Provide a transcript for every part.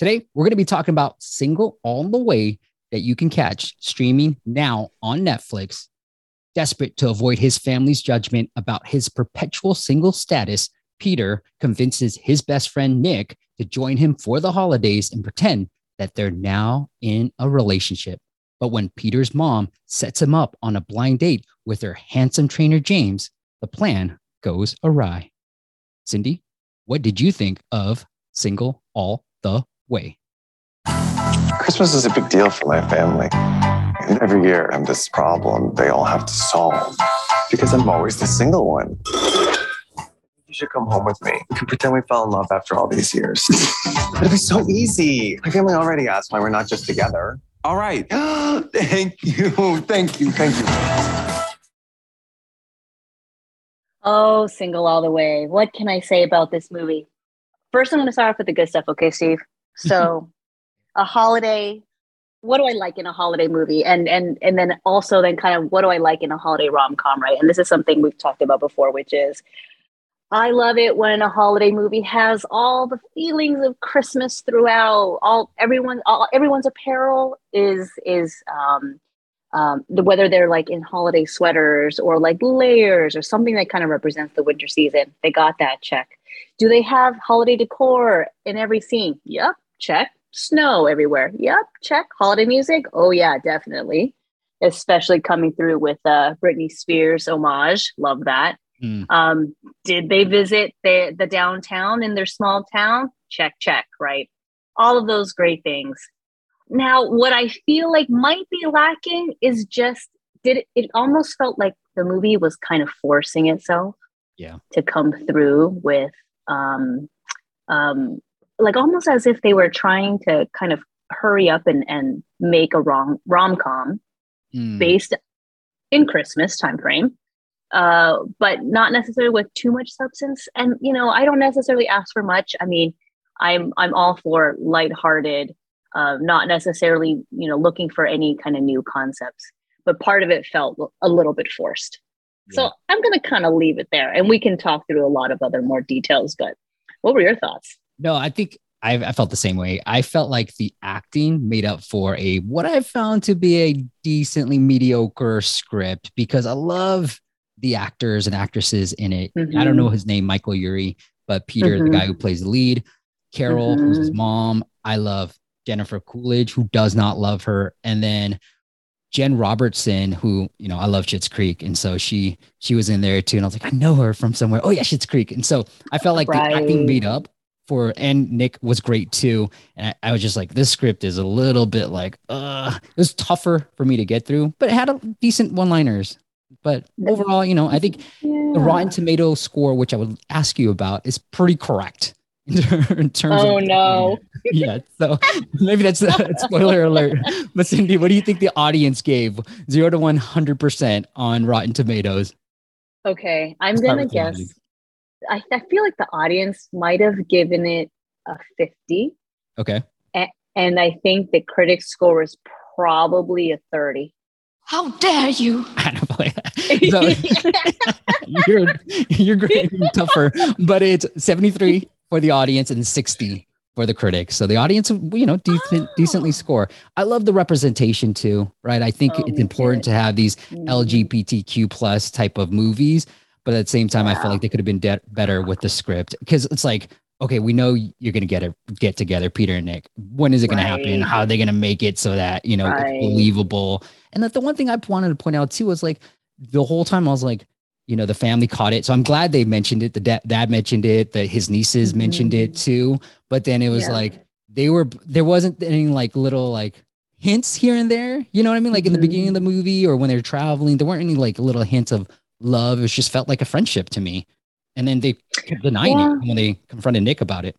Today, we're going to be talking about Single All the Way that you can catch streaming now on Netflix. Desperate to avoid his family's judgment about his perpetual single status, Peter convinces his best friend Nick to join him for the holidays and pretend that they're now in a relationship. But when Peter's mom sets him up on a blind date with her handsome trainer James, the plan goes awry. Cindy, what did you think of Single All the Way? Christmas is a big deal for my family. And every year I have this problem they all have to solve because I'm always the single one. You should come home with me. We can pretend we fell in love after all these years. It'd be so easy. My family already asked why we're not just together. All right. thank you. Thank you. Thank you. Oh, single all the way. What can I say about this movie? First, I'm going to start off with the good stuff, okay, Steve? So, a holiday. What do I like in a holiday movie? And and and then also then kind of what do I like in a holiday rom com, right? And this is something we've talked about before, which is I love it when a holiday movie has all the feelings of Christmas throughout. All everyone, all everyone's apparel is is um, um, the, whether they're like in holiday sweaters or like layers or something that kind of represents the winter season. They got that check. Do they have holiday decor in every scene? Yep, check. Snow everywhere. Yep, check. Holiday music? Oh yeah, definitely. Especially coming through with uh, Britney Spears homage. Love that. Mm. Um, did they visit the, the downtown in their small town? Check, check, right? All of those great things. Now, what I feel like might be lacking is just did it, it almost felt like the movie was kind of forcing itself yeah to come through with um um like almost as if they were trying to kind of hurry up and and make a rom rom-com mm. based in christmas time frame uh, but not necessarily with too much substance. And you know, I don't necessarily ask for much. I mean, I'm I'm all for lighthearted, uh, not necessarily you know looking for any kind of new concepts. But part of it felt a little bit forced. Yeah. So I'm going to kind of leave it there, and we can talk through a lot of other more details. But what were your thoughts? No, I think I, I, felt the same way. I felt like the acting made up for a what I found to be a decently mediocre script because I love the actors and actresses in it. Mm-hmm. I don't know his name, Michael Urie, but Peter, mm-hmm. the guy who plays the lead, Carol, mm-hmm. who's his mm-hmm. mom. I love Jennifer Coolidge, who does not love her, and then Jen Robertson, who you know I love Schitt's Creek, and so she she was in there too, and I was like, I know her from somewhere. Oh yeah, Schitt's Creek, and so I felt like right. the acting made up for, and Nick was great too, and I, I, was just like, this script is a little bit like, uh, it was tougher for me to get through, but it had a decent one liners. But overall, you know, I think yeah. the Rotten Tomato score, which I would ask you about, is pretty correct in terms oh, of. no. yeah. So maybe that's a spoiler alert. But Cindy, what do you think the audience gave zero to 100% on Rotten Tomatoes? Okay. I'm going to guess. I, I feel like the audience might have given it a 50. Okay. And, and I think the critic score is probably a 30. How dare you? I don't play that. So, you're you're great tougher, but it's 73 for the audience and 60 for the critics. So the audience, you know, decent, oh. decently score. I love the representation too, right? I think oh, it's important to have these mm-hmm. LGBTQ plus type of movies, but at the same time, wow. I feel like they could have been de- better with the script because it's like okay, we know you're going to get it, get together, Peter and Nick. When is it right. to happen? How are they going to make it so that, you know, right. it's believable? And that the one thing I wanted to point out too was like the whole time I was like, you know, the family caught it. So I'm glad they mentioned it. The dad, dad mentioned it, that his nieces mm-hmm. mentioned it too. But then it was yeah. like, they were, there wasn't any like little like hints here and there. You know what I mean? Like in the beginning of the mm-hmm. movie or when they're traveling, there weren't any like little hints of love. It just felt like a friendship to me and then they kept denying yeah. it when they confronted Nick about it.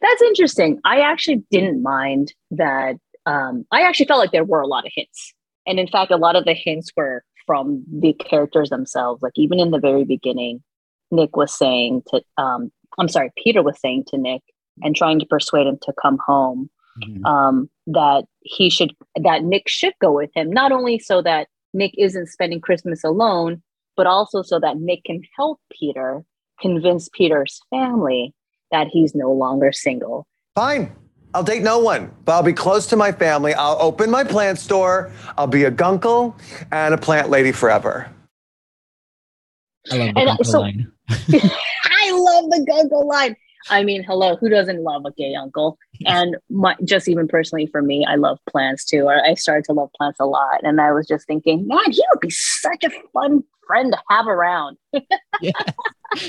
That's interesting. I actually didn't mind that. Um, I actually felt like there were a lot of hints, and in fact, a lot of the hints were from the characters themselves. Like even in the very beginning, Nick was saying to, um, I'm sorry, Peter was saying to Nick and trying to persuade him to come home. Mm-hmm. Um, that he should, that Nick should go with him, not only so that Nick isn't spending Christmas alone, but also so that Nick can help Peter convince Peter's family that he's no longer single. Fine. I'll date no one, but I'll be close to my family. I'll open my plant store. I'll be a gunkle and a plant lady forever. I love the And, Gunkle so- line. I love the Gunkle line. I mean, hello, who doesn't love a gay uncle? And my, just even personally for me, I love plants too. Or I started to love plants a lot, and I was just thinking, man, he would be such a fun friend to have around. Yeah.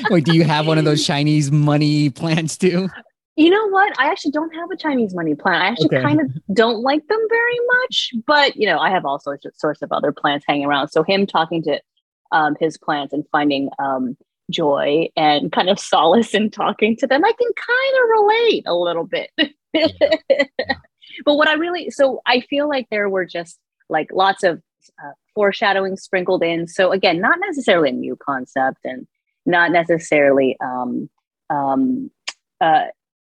Wait, do you have one of those Chinese money plants too? You know what? I actually don't have a Chinese money plant. I actually Okay. kind of don't like them very much, but you know, I have all sorts of sorts of other plants hanging around. So him talking to um, his plants and finding um, joy and kind of solace in talking to them, I can kind of relate a little bit. but what I really, so I feel like there were just like lots of uh, foreshadowing sprinkled in. So again, not necessarily a new concept and not necessarily um, um, uh,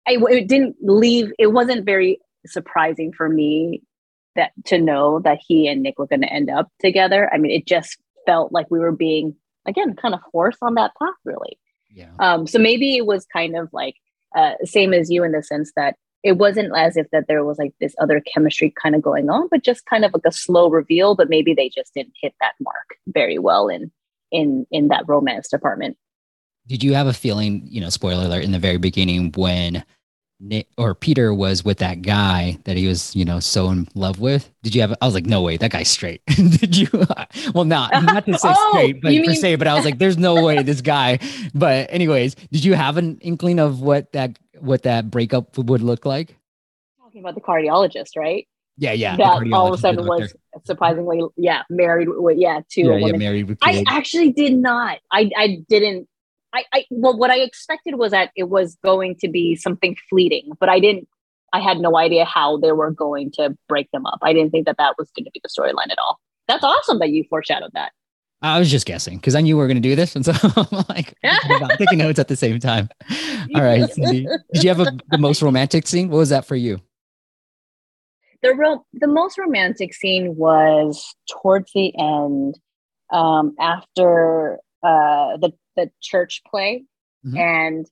I, it didn't leave it wasn't very surprising for me that to know that he and nick were going to end up together. I mean it just felt like we were being again kind of forced on that path really. Yeah. um so maybe it was kind of like uh same as you in the sense that it wasn't as if that there was like this other chemistry kind of going on but just kind of like a slow reveal but maybe they just didn't hit that mark very well in in in that romance department Did you have a feeling, you know, spoiler alert, in the very beginning when Nick or Peter was with that guy that he was, you know, so in love with? Did you have? I was like, no way, that guy's straight. Did you? Well, not not to say Oh, straight, but per mean- se. But I was like, there's no way this guy. But anyways, did you have an inkling of what that what that breakup would look like? talking about the cardiologist right Yeah, yeah. the that all of a sudden was surprisingly, yeah, married with, yeah, to yeah, a yeah, married with I actually did not. I, I didn't. I, I, well, what I expected was that it was going to be something fleeting, but I didn't. I had no idea how they were going to break them up. I didn't think that that was going to be the storyline at all. That's awesome that you foreshadowed that. I was just guessing because I knew we were going to do this, and so I'm like taking notes- taking at the same time. All right, Cindy, did you have a, the most romantic scene? What was that for you? the ro- the most romantic scene was towards the end um after uh the the church play. Mhm. and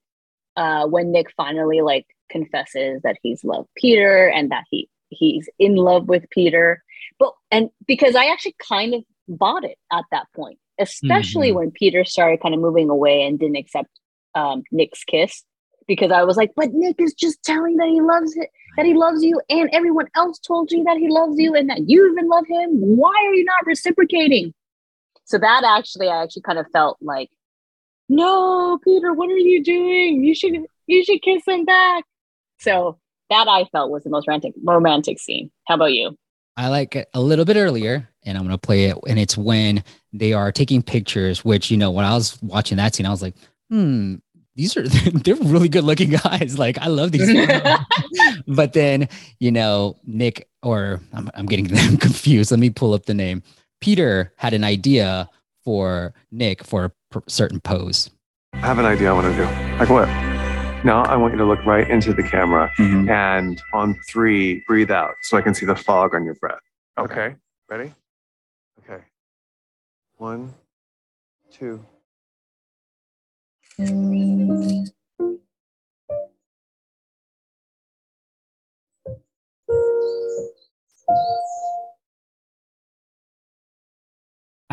uh when nick finally like confesses that he's loved peter and that he he's in love with peter. But and because i actually kind of bought it at that point especially Mhm. when peter started kind of moving away and didn't accept um nick's kiss. Because i was like but nick is just telling that he loves it that he loves you and everyone else told you that he loves you and that you even love him. Why are you not reciprocating? So that actually i actually kind of felt like no peter what are you doing you should you should kiss him back so that i felt was the most romantic romantic scene how about you I like it a little bit earlier, and I'm going to play it. And it's when they are taking pictures, which, you know, when I was watching that scene, I was like, hmm, these are, they're really good looking guys. Like, I love these. but then, you know, Nick, or I'm, I'm getting them confused. Let me pull up the name. Peter had an idea for Nick for a per- certain pose. I have an idea I want to do. Like what? Now I want you to look right into the camera mm-hmm. and on three, breathe out so I can see the fog on your breath. Okay. Ready? Okay. One, two.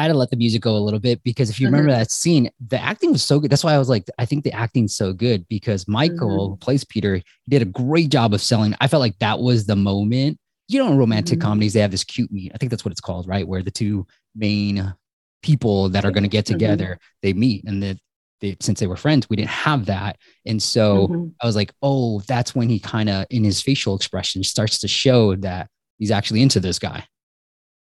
I had to let the music go a little bit because if you remember that scene, the acting was so good. That's why I was like, I think the acting's so good because Michael who plays Peter, he did a great job of selling. I felt like that was the moment. You know, in romantic Mhm. comedies, they have this cute meet. I think that's what it's called, right? Where the two main people that are going to get Mhm. together, they meet. And that they, since they were friends, we didn't have that. And so Mhm. I was like, oh, that's when he kind of, in his facial expression, starts to show that he's actually into this guy.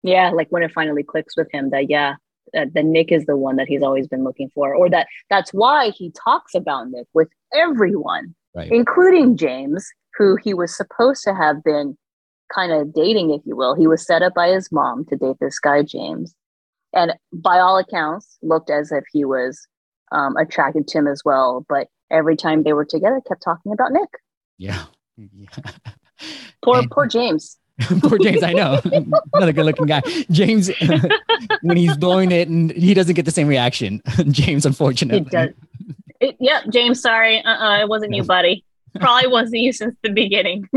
Yeah like when it finally clicks with him that yeah that, that nick is the one that he's always been looking for or that that's why he talks about nick with everyone Right. including james who he was supposed to have been kind of dating if you will he was set up by his mom to date this guy james and by all accounts looked as if he was um, attracted to him as well but every time they were together kept talking about nick Yeah. yeah. poor And- poor james Poor James, I know. Another good looking guy. James, when he's blowing it and he doesn't get the same reaction. James, unfortunately. does. It, yep, James. Sorry, uh, uh it wasn't you, buddy. probably wasn't you since the beginning.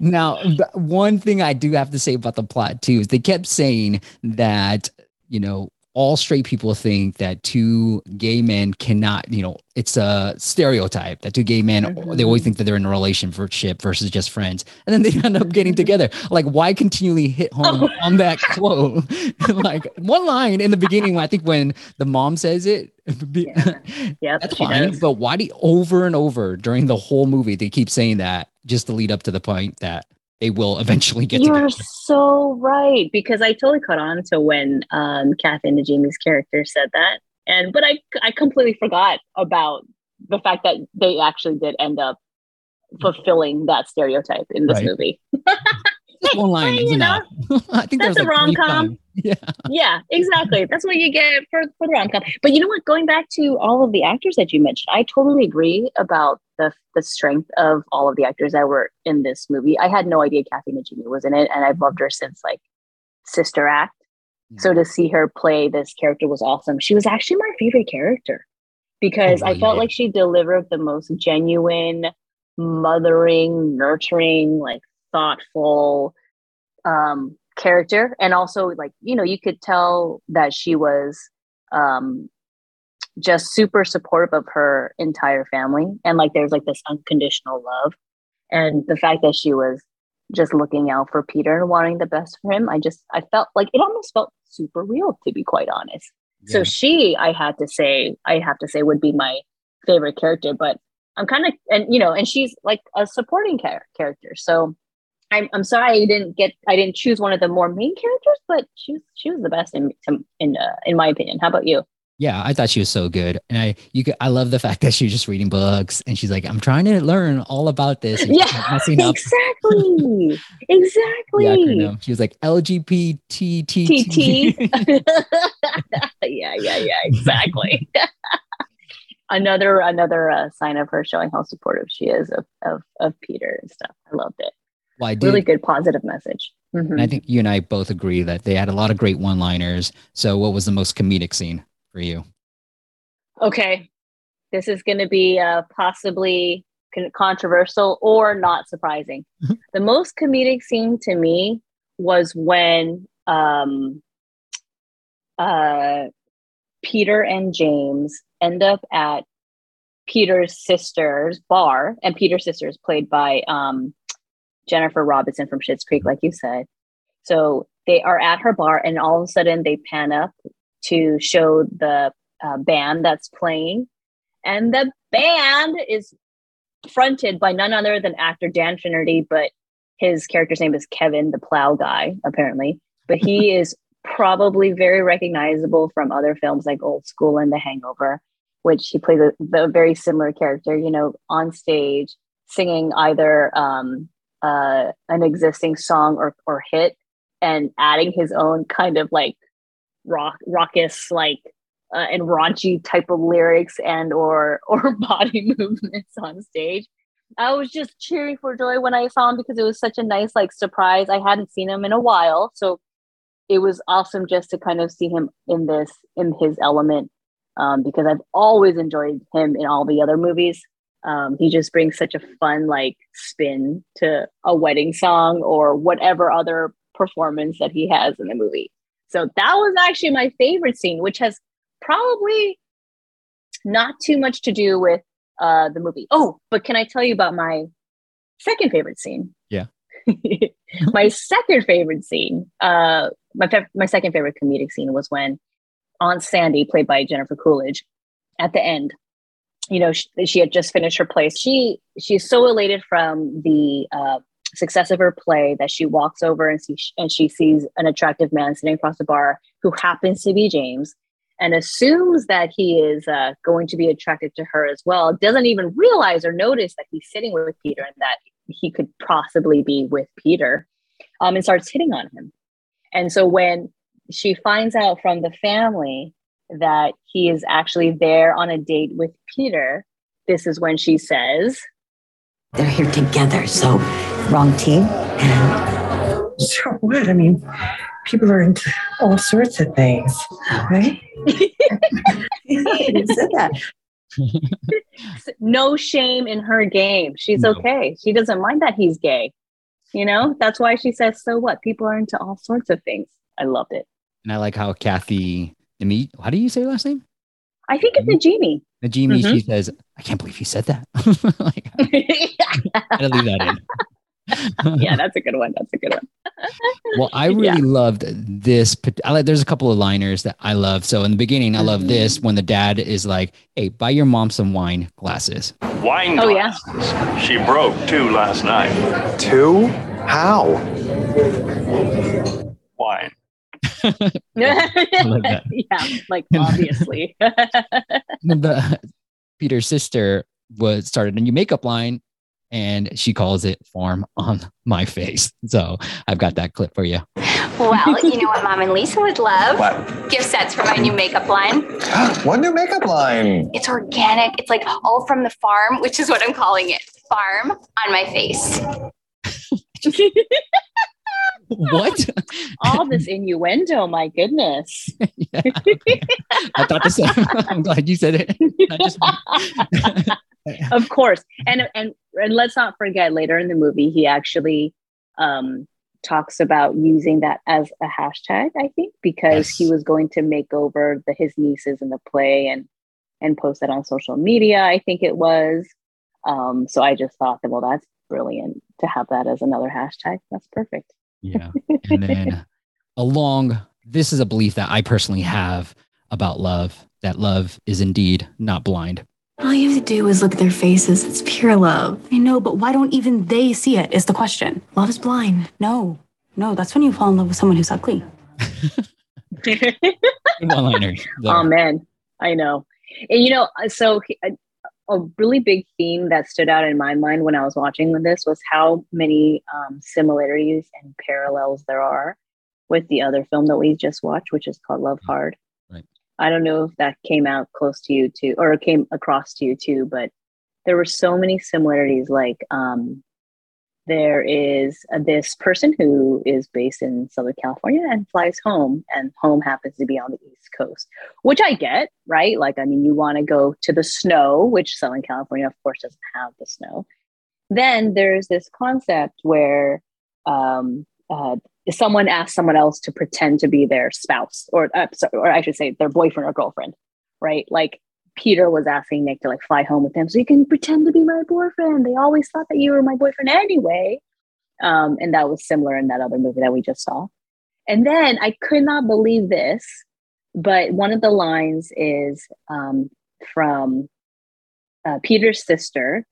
now, one thing I do have to say about the plot too is they kept saying that, you know, all straight people think that two gay men cannot, you know, it's a stereotype that two gay men, they always mm-hmm. think that they're in a relationship versus just friends. And then they end up getting together. Like, why continually hit home Oh. on that quote? like, one line in the beginning, I think when the mom says it, Yeah. Yep, that's fine. does. But why do you, over and over during the whole movie they keep saying that just to lead up to the point that they will eventually get You're together? so right because I totally caught on to when um, Kathy Najimy's character said that, and but I I completely forgot about the fact that they actually did end up fulfilling that stereotype in this Right. movie. One line is You know. I think that's a like rom-com. Yeah. yeah, exactly. That's what you get for for the rom com. But you know what? Going back to all of the actors that you mentioned, I totally agree about the the strength of all of the actors that were in this movie. I had no idea Kathy Najimy was in it, and I've loved her since like Sister Act. So to see her play this character was awesome. She was actually my favorite character because I really? felt like she delivered the most genuine, mothering, nurturing, like thoughtful um character and also like you know you could tell that she was um just super supportive of her entire family. And like there's like this unconditional love. And the fact that she was just looking out for peter and wanting the best for him i just i felt like it almost felt super real to be quite honest. So she i had to say i have to say would be my favorite character. But i'm kind of and you know and she's like a supporting char- character. So I'm, I'm sorry I didn't get I didn't choose one of the more main characters, but she was she was the best in in uh, in my opinion. How about you? Yeah, I thought she was so good, and I you could, I love the fact that she was just reading books, and she's like, "I'm trying to learn all about this." And Yeah, messing up exactly, the exactly. acronym. She was like LGBTT. Yeah, yeah, yeah, exactly. another another uh, sign of her showing how supportive she is of of, of Peter and stuff. I loved it. Well, I did. Really good positive message. Mhm. and I think you and I both agree that they had a lot of great one-liners. So, what was the most comedic scene for you? okay, this is going to be uh, possibly controversial or not surprising. the most comedic scene to me was when um, uh, Peter and James end up at Peter's sister's bar, and Peter's sister is played by um, Jennifer Robinson from Schitt's Creek, like you said. So they are at her bar, and all of a sudden they pan up to show the uh, band that's playing, and the band is fronted by none other than actor Dan Finnerty, but his character's name is Kevin, the plow guy, apparently. But he is probably very recognizable from other films like Old School and The Hangover, which he plays a, a very similar character, you know, on stage singing either um, uh, an existing song or, or hit and adding his own kind of like rock raucous like uh, and raunchy type of lyrics and or or body movements on stage. I was just cheering for joy when i saw him because it was such a nice like surprise. I hadn't seen him in a while so it was awesome just to kind of see him in this in his element um, because i've always enjoyed him in all the other movies. Um, he just brings such a fun like spin to a wedding song or whatever other performance that he has in the movie so that was actually my favorite scene which has probably not too much to do with uh, the movie. Oh, but can I tell you about my second favorite scene? Yeah. my second favorite scene, uh, my fa- my second favorite comedic scene was when Aunt Sandy, played by Jennifer Coolidge, at the end, you know, she, she had just finished her play. She she's so elated from the uh, success of her play that she walks over and see and she sees an attractive man sitting across the bar who happens to be James and assumes that he is uh, going to be attracted to her as well. Doesn't even realize or notice that he's sitting with Peter and that he could possibly be with Peter, um, and starts hitting on him. And so when she finds out from the family that he is actually there on a date with Peter, this is when she says, They're here together, so wrong team. And So what? I mean, people are into all sorts of things, right? you said that. no shame in her game. She's No. okay. She doesn't mind that he's gay. You know, that's why she says, "So what?" People are into all sorts of things. I loved it. And I like how Kathy, Nami- how do you say her last name? I think it's a genie. Najimy, Mhm. she says, I can't believe you said that. like, I gotta leave that in. yeah, that's a good one. That's a good one. Well, I really Yeah. loved this. I like. There's a couple of liners that I love. So in the beginning, I love Mm-hmm. this when the dad is like, "Hey, buy your mom some wine glasses." Wine Oh, yeah. She broke two last night. Two? How? Wine. yeah, that. like obviously. And the Peter's sister was started a new makeup line, and she calls it farm on My Face." So I've got that clip for you. Well, you know what Mom and Lisa would love? What? Gift sets for my new makeup line. what new makeup line? It's organic. It's like all from the farm, which is what I'm calling it. Farm on my face. What? all this innuendo, my goodness. Yeah. I thought the same. I'm glad you said it. Just of course. And and and let's not forget later in the movie he actually um talks about using that as a hashtag, I think, because he was going to make over the his nieces in the play and and post that on social media, I think it was. Um, so I just thought that well that's brilliant to have that as another hashtag. That's perfect. Yeah. And then along, this is a belief that I personally have about love that love is indeed not blind. All you have to do is look at their faces. It's pure love. I know, but why don't even they see it? Is the question. Love is blind. No, no, that's when you fall in love with someone who's ugly. Good one-liners. there. Amen. I know. And you know, uh, so a, a really big theme that stood out in my mind when I was watching this was how many um, similarities and parallels there are with the other film that we just watched, which is called Love Hard. I don't know if that came out close to you too, or came across to you too, but there were so many similarities. Like, um, there is uh, this person who is based in Southern California and flies home, and home happens to be on the East Coast, which I get, right? Like, I mean, you want to go to the snow, which Southern California, of course, doesn't have the snow. Then there's this concept where um, uh, someone asks someone else to pretend to be their spouse, or uh, or I should say, their boyfriend or girlfriend, right? Like Peter was asking Nick to like fly home with him so you can pretend to be my boyfriend. They always thought that you were my boyfriend anyway. Um, and that was similar in that other movie that we just saw. And then I could not believe this, but one of the lines is um, from uh, Peter's sister,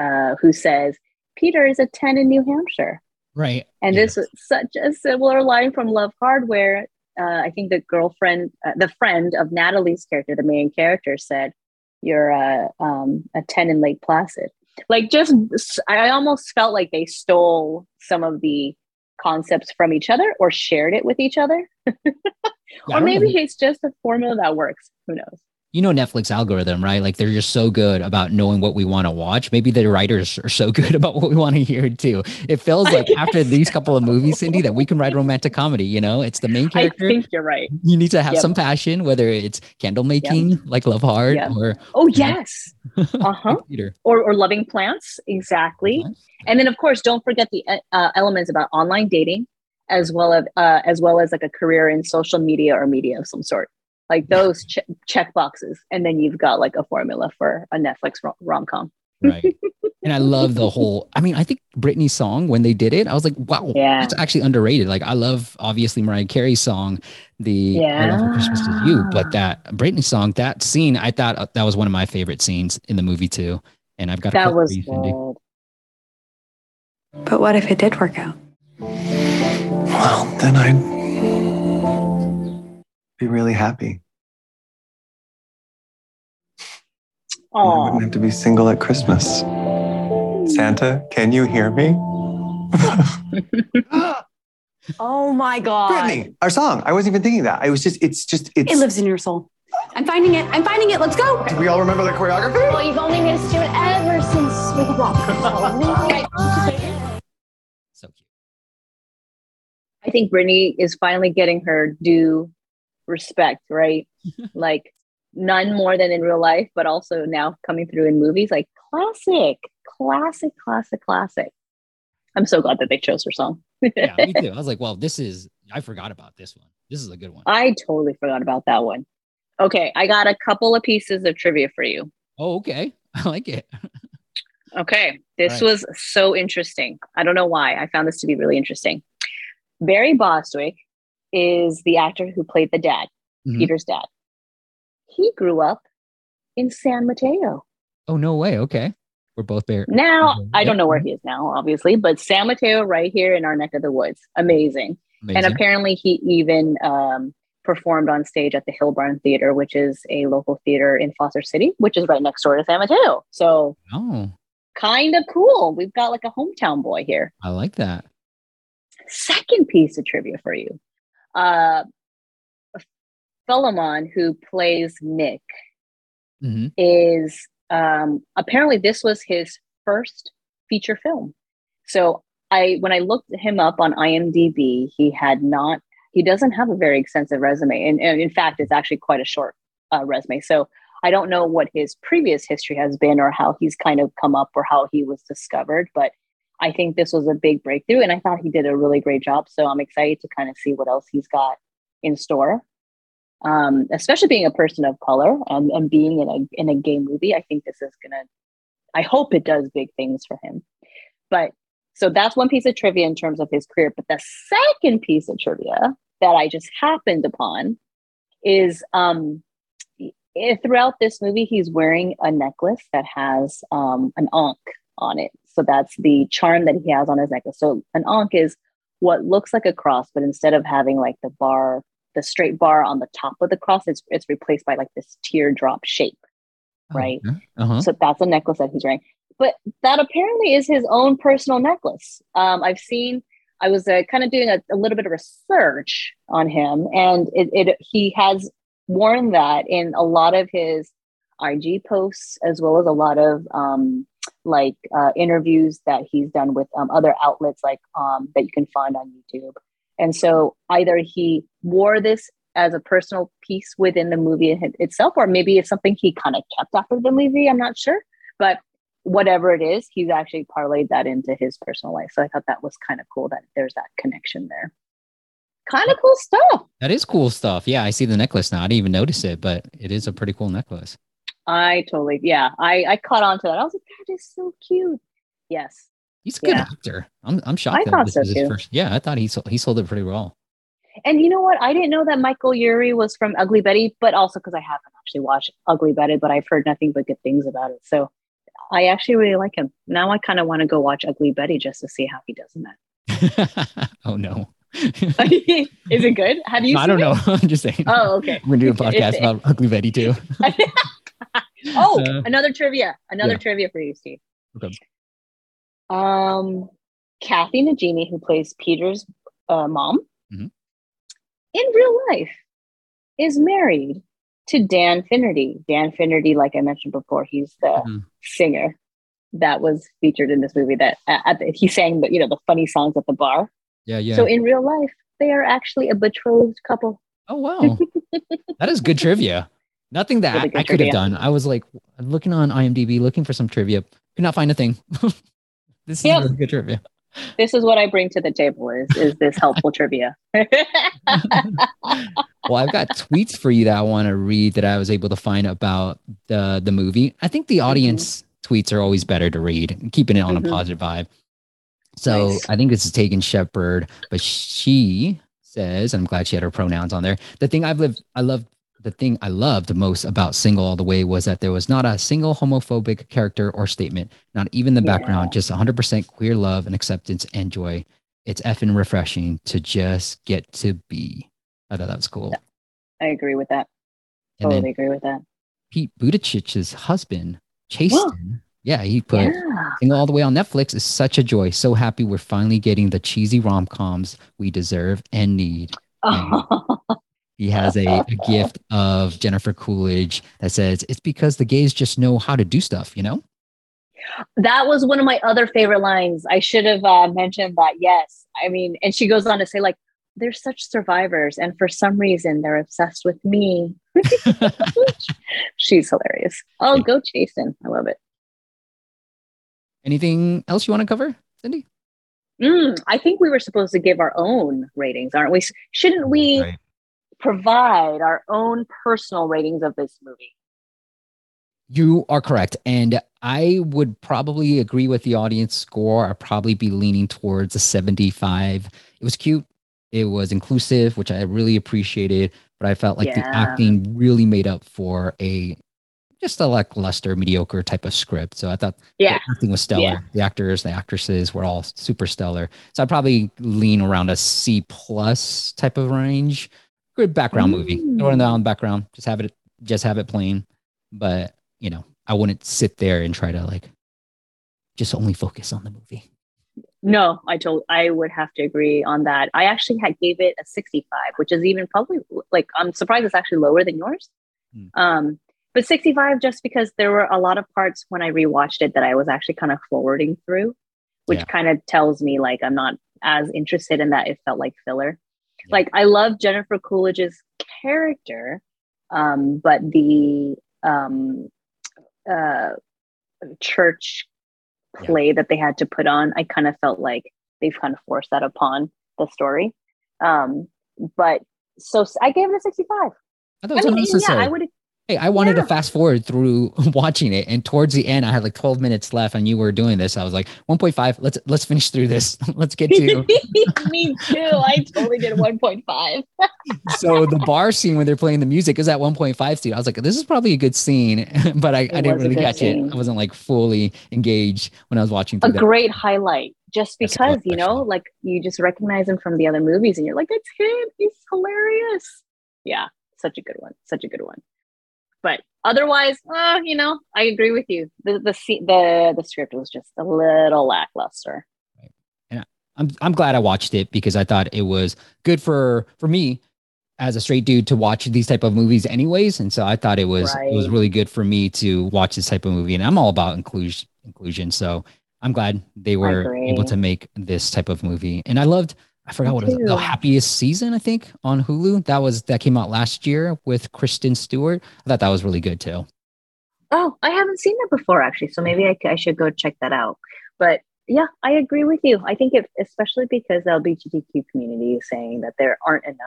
uh, who says, Peter is a 10 in New Hampshire. Right. And this was such a similar line from Love Hardware. uh, I think the girlfriend, uh, the friend of Natalie's character, the main character, said, "You're a um, a ten in Lake Placid." Like, just I almost felt like they stole some of the concepts from each other or shared it with each other, I or maybe know. it's just a formula that works. Who knows? You know Netflix algorithm, right? Like they're just so good about knowing what we want to watch. Maybe the writers are so good about what we want to hear too. It feels like after these couple of movies, Cindy, that we can write romantic comedy. You know, it's the main character. I think you're right. You need to have Yep. some passion, whether it's candle making, like Love Hard, Yep. or Oh yes, uh huh. Or, or loving plants exactly and then of course don't forget the uh, elements about online dating as well as uh, as well as like a career in social media or media of some sort like those che- check boxes and then you've got like a formula for a netflix rom- rom-com Right. and I love the whole. I mean, I think Britney's song when they did it, I was like, wow, Yeah. that's actually underrated. Like, I love obviously Mariah Carey's song, the I Love Christmas is You, but that Britney song, that scene, I thought uh, that was one of my favorite scenes in the movie too. And I've got that clip was for you, Cindy. good. But what if it did work out? Well, then I'd be really happy. I wouldn't have to be single at Christmas. Santa, can you hear me? Oh my God. Britney, our song. I wasn't even thinking that. I was just, it's just, it's. It lives in your soul. I'm finding it. I'm finding it. Let's go. Do we all remember the choreography? Well, you've only missed it ever since we So cute. i think britney is finally getting her due respect right like none more than in real life, but also now coming through in movies. Like classic, classic, classic, classic. I'm so glad that they chose her song. yeah, me too. I was like, well, this is. I forgot about this one. This is a good one. I totally forgot about that one. Okay, I got a couple of pieces of trivia for you. Oh, okay. I like it. Okay, this Right. was so interesting. I don't know why. I found this to be really interesting. Barry Bostwick is the actor who played the dad, Mhm. Peter's dad. He grew up in San Mateo. Oh no way. Okay, we're both there. Now, Mhm. I don't know where he is now, obviously, but San Mateo right here in our neck of the woods. Amazing. And apparently, he even um, performed on stage at the Hillbarn Theater, which is a local theater in Foster City, which is right next door to San Mateo. So, Oh, kind of cool. We've got like a hometown boy here. I like that. Second piece of trivia for you. Uh, Philemon, who plays Nick, hmm is um, apparently this was his first feature film. So I, when I looked him up on IMDb, he had not. He doesn't have a very extensive resume, and, and in fact, it's actually quite a short uh, resume. So I don't know what his previous history has been, or how he's kind of come up, or how he was discovered. But I think this was a big breakthrough, and I thought he did a really great job. So I'm excited to kind of see what else he's got in store. Um, especially being a person of color and, and being in a in a gay movie, I think this is gonna. I hope it does big things for him. But so that's one piece of trivia in terms of his career. But the second piece of trivia that I just happened upon is um, throughout this movie, he's wearing a necklace that has um, an ankh on it. So that's the charm that he has on his necklace. So an ankh is what looks like a cross, but instead of having like the bar, the straight bar on the top of the cross, it's it's replaced by like this teardrop shape, right? Uh huh. So that's a necklace that he's wearing. But that apparently is his own personal necklace. Um, I've seen. I was uh, kind of doing a, a little bit of research on him, and it, it he has worn that in a lot of his IG posts, as well as a lot of um, like uh, interviews that he's done with um, other outlets, like um, that you can find on YouTube. And so either he wore this as a personal piece within the movie itself, or maybe it's something he kind of kept after the movie. I'm not sure, but whatever it is, he's actually parlayed that into his personal life. So I thought that was kind of cool that there's that connection there. Kind of cool stuff. That is cool stuff. Yeah, I see the necklace now. I didn't even notice it, but it is a pretty cool necklace. I totally, yeah, I, I caught on to that. I was like, is so cute. Yes. He's a good Yeah. actor. I'm I'm shocked I that thought this so too. first. Yeah, I thought he sold, he sold it pretty well. And you know what? I didn't know that Michael Urie was from Ugly Betty, but also because I haven't actually watched Ugly Betty, but I've heard nothing but good things about it. So I actually really like him. Now I kind of want to go watch Ugly Betty just to see how he does in that. oh no. Is it good? Have you? I don't seen know. I'm just saying. Oh, okay. We're gonna do a podcast about Ugly Betty too. Oh, Uh, another trivia. Another yeah. trivia for you, Steve. Okay. Um, Kathy Najimy, who plays Peter's uh, mom, Mhm. in real life, is married to Dan Finnerty. Dan Finnerty, like I mentioned before, he's the Mhm. singer that was featured in this movie. That at at the, he sang the you know the funny songs at the bar. Yeah, yeah. So in real life, they are actually a betrothed couple. oh wow. that is good trivia. Nothing that Really I could have done. I was like looking on IMDb, looking for some trivia. Could not find a thing. this is Yep. really good trivia. This is what I bring to the table. Is is this helpful trivia? well, I've got tweets for you that I want to read that I was able to find about the the movie. I think the Mm-hmm. audience tweets are always better to read, keeping it on Mhm. a positive vibe. So Nice. I think this is Taken Shepherd, but she says, and I'm glad she had her pronouns on there. The thing I've lived, I love the thing I loved most about Single All the Way was that there was not a single homophobic character or statement, not even the background, Yeah. just 100% queer love and acceptance and joy. It's effing refreshing to just get to be. I thought that was cool. I agree with that. And Totally agree with that. Pete Buttigieg's husband, Chasten, yeah, he put Yeah. Single All the Way on Netflix is such a joy. So happy we're finally getting the cheesy rom coms we deserve and need. He has a, a gift of Jennifer Coolidge that says, It's because the gays just know how to do stuff, you know? that was one of my other favorite lines. I should have uh, mentioned that. Yes. I mean, and she goes on to say, like, they're such survivors. And for some reason, they're obsessed with me. She's hilarious. Oh, go Jason. I love it. Anything else you want to cover, Cindy? Mm, I think we were supposed to give our own ratings, aren't we? Shouldn't we Right. Provide our own personal ratings of this movie? You are correct. And I would probably agree with the audience score. I'd probably be leaning towards a 75. It was cute. It was inclusive, which I really appreciated. But I felt like the acting really made up for a just a lackluster, mediocre type of script. So I thought Yeah. the acting was stellar. Yeah. The actors, the actresses were all super stellar. So I'd probably lean around a C plus type of range. Good background movie. Throw it on the background. Just have it just have it playing. But you know, I wouldn't sit there and try to like just only focus on the movie. No, I told I would have to agree on that. I actually had gave it a 65, which is even probably like I'm surprised it's actually lower than yours. Hmm. Um, but 65 just because there were a lot of parts when I rewatched it that I was actually kind of forwarding through, which Yeah. kind of tells me like I'm not as interested in that. It felt like filler. Like I love Jennifer Coolidge's character, um, but the um, uh, church Yeah. play that they had to put on, I kind of felt like they've kind of forced that upon the story. Um, but so I gave it a 65. I thought I mean, yeah. I would. Hey, I wanted yeah. to fast forward through watching it, and towards the end, I had like 12 minutes left, and you were doing this. I was like, 1.5. Let's let's finish through this. let's get to. Me too. I totally did 1.5. so the bar scene when they're playing the music is at 1.5 speed. I was like, this is probably a good scene, but I, I didn't really catch it. I wasn't like fully engaged when I was watching. a that. great highlight just because you know like you just recognize him from the other movies and you're like it's him he's hilarious yeah such a good one such a good one but otherwise uh, you know i agree with you. The the the the script was just a little lackluster. I'm I'm glad I watched it because I thought it was good for for me as a straight dude to watch these type of movies anyways. And so I thought it was it was really good for me to watch this type of movie. And I'm all about inclusion inclusion. So I'm glad they were able to make this type of movie. And I loved I forgot what it was the happiest season I think on Hulu. That was that came out last year with Kristen Stewart. I thought that was really good too. Oh i haven't seen that before actually so maybe I, I should go check that out. But yeah i agree with you. I think if especially because the lgbtq community is saying that there aren't enough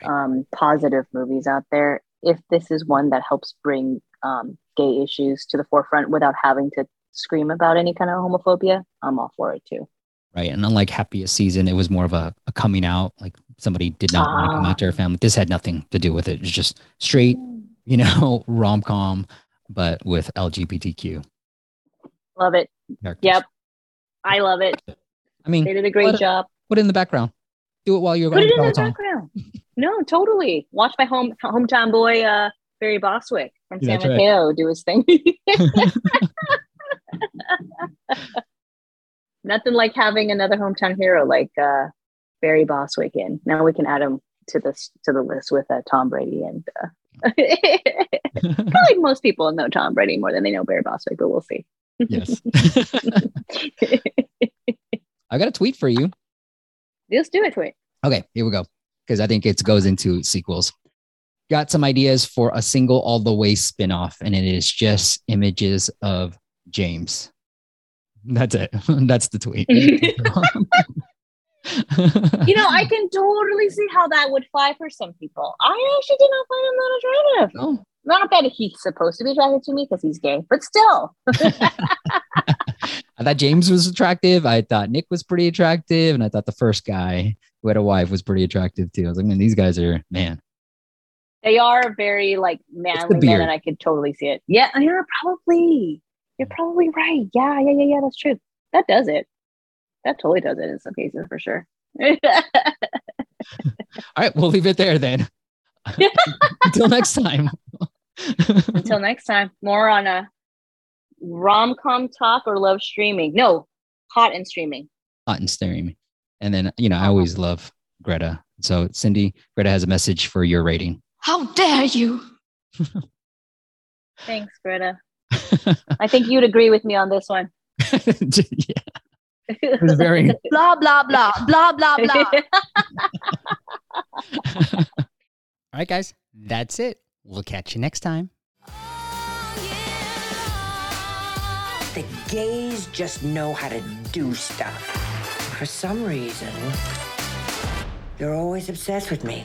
Right. um, positive movies out there. If this is one that helps bring um, gay issues to the forefront without having to scream about any kind of homophobia i'm all for it too right? And unlike Happiest Season, it was more of a, a coming out. Like somebody did not want to come Ah. out to her family. This had nothing to do with it. It's just straight, you know, rom com, but with LGBTQ love it characters. yep i love it I mean, they did a great What- job put it in the background. Do it while you're put it in the Peloton. background no totally watch my home hometown boy uh barry bostwick from Yeah, san that's right. mateo do his thing nothing like having another hometown hero like uh barry bostwick in now we can add him to this to the list with uh, tom brady and uh like most people know tom brady more than they know barry bostwick but we'll see yes. I got a tweet for you. let's do it tweet. Okay, here we go. Because I think it goes into sequels. Got some ideas for a single all the way spin-off, and it is just images of James. That's it. That's the tweet. you know i can totally see how that would fly for some people i actually did not find him that attractive oh, not that he's supposed to be attracted to me because he's gay but still I thought James was attractive. I thought Nick was pretty attractive, and I thought the first guy who had a wife was pretty attractive too. I was like, man, these guys are man. they are very like manly men and i could totally see it yeah you're probably you're probably right yeah yeah yeah yeah that's true that does it that totally does it in some cases for sure All right, we'll leave it there then. Until next time. until next time more on a rom-com talk or love streaming no hot and streaming hot and streaming. And then, you know, I uh-huh. always love Greta. So, Cindy, Greta has a message for your rating. How dare you? thanks greta I think you'd agree with me on this one. yeah. Very blah blah blah blah blah blah. All right, guys, that's it. We'll catch you next time. The gays just know how to do stuff. For some reason, they're always obsessed with me.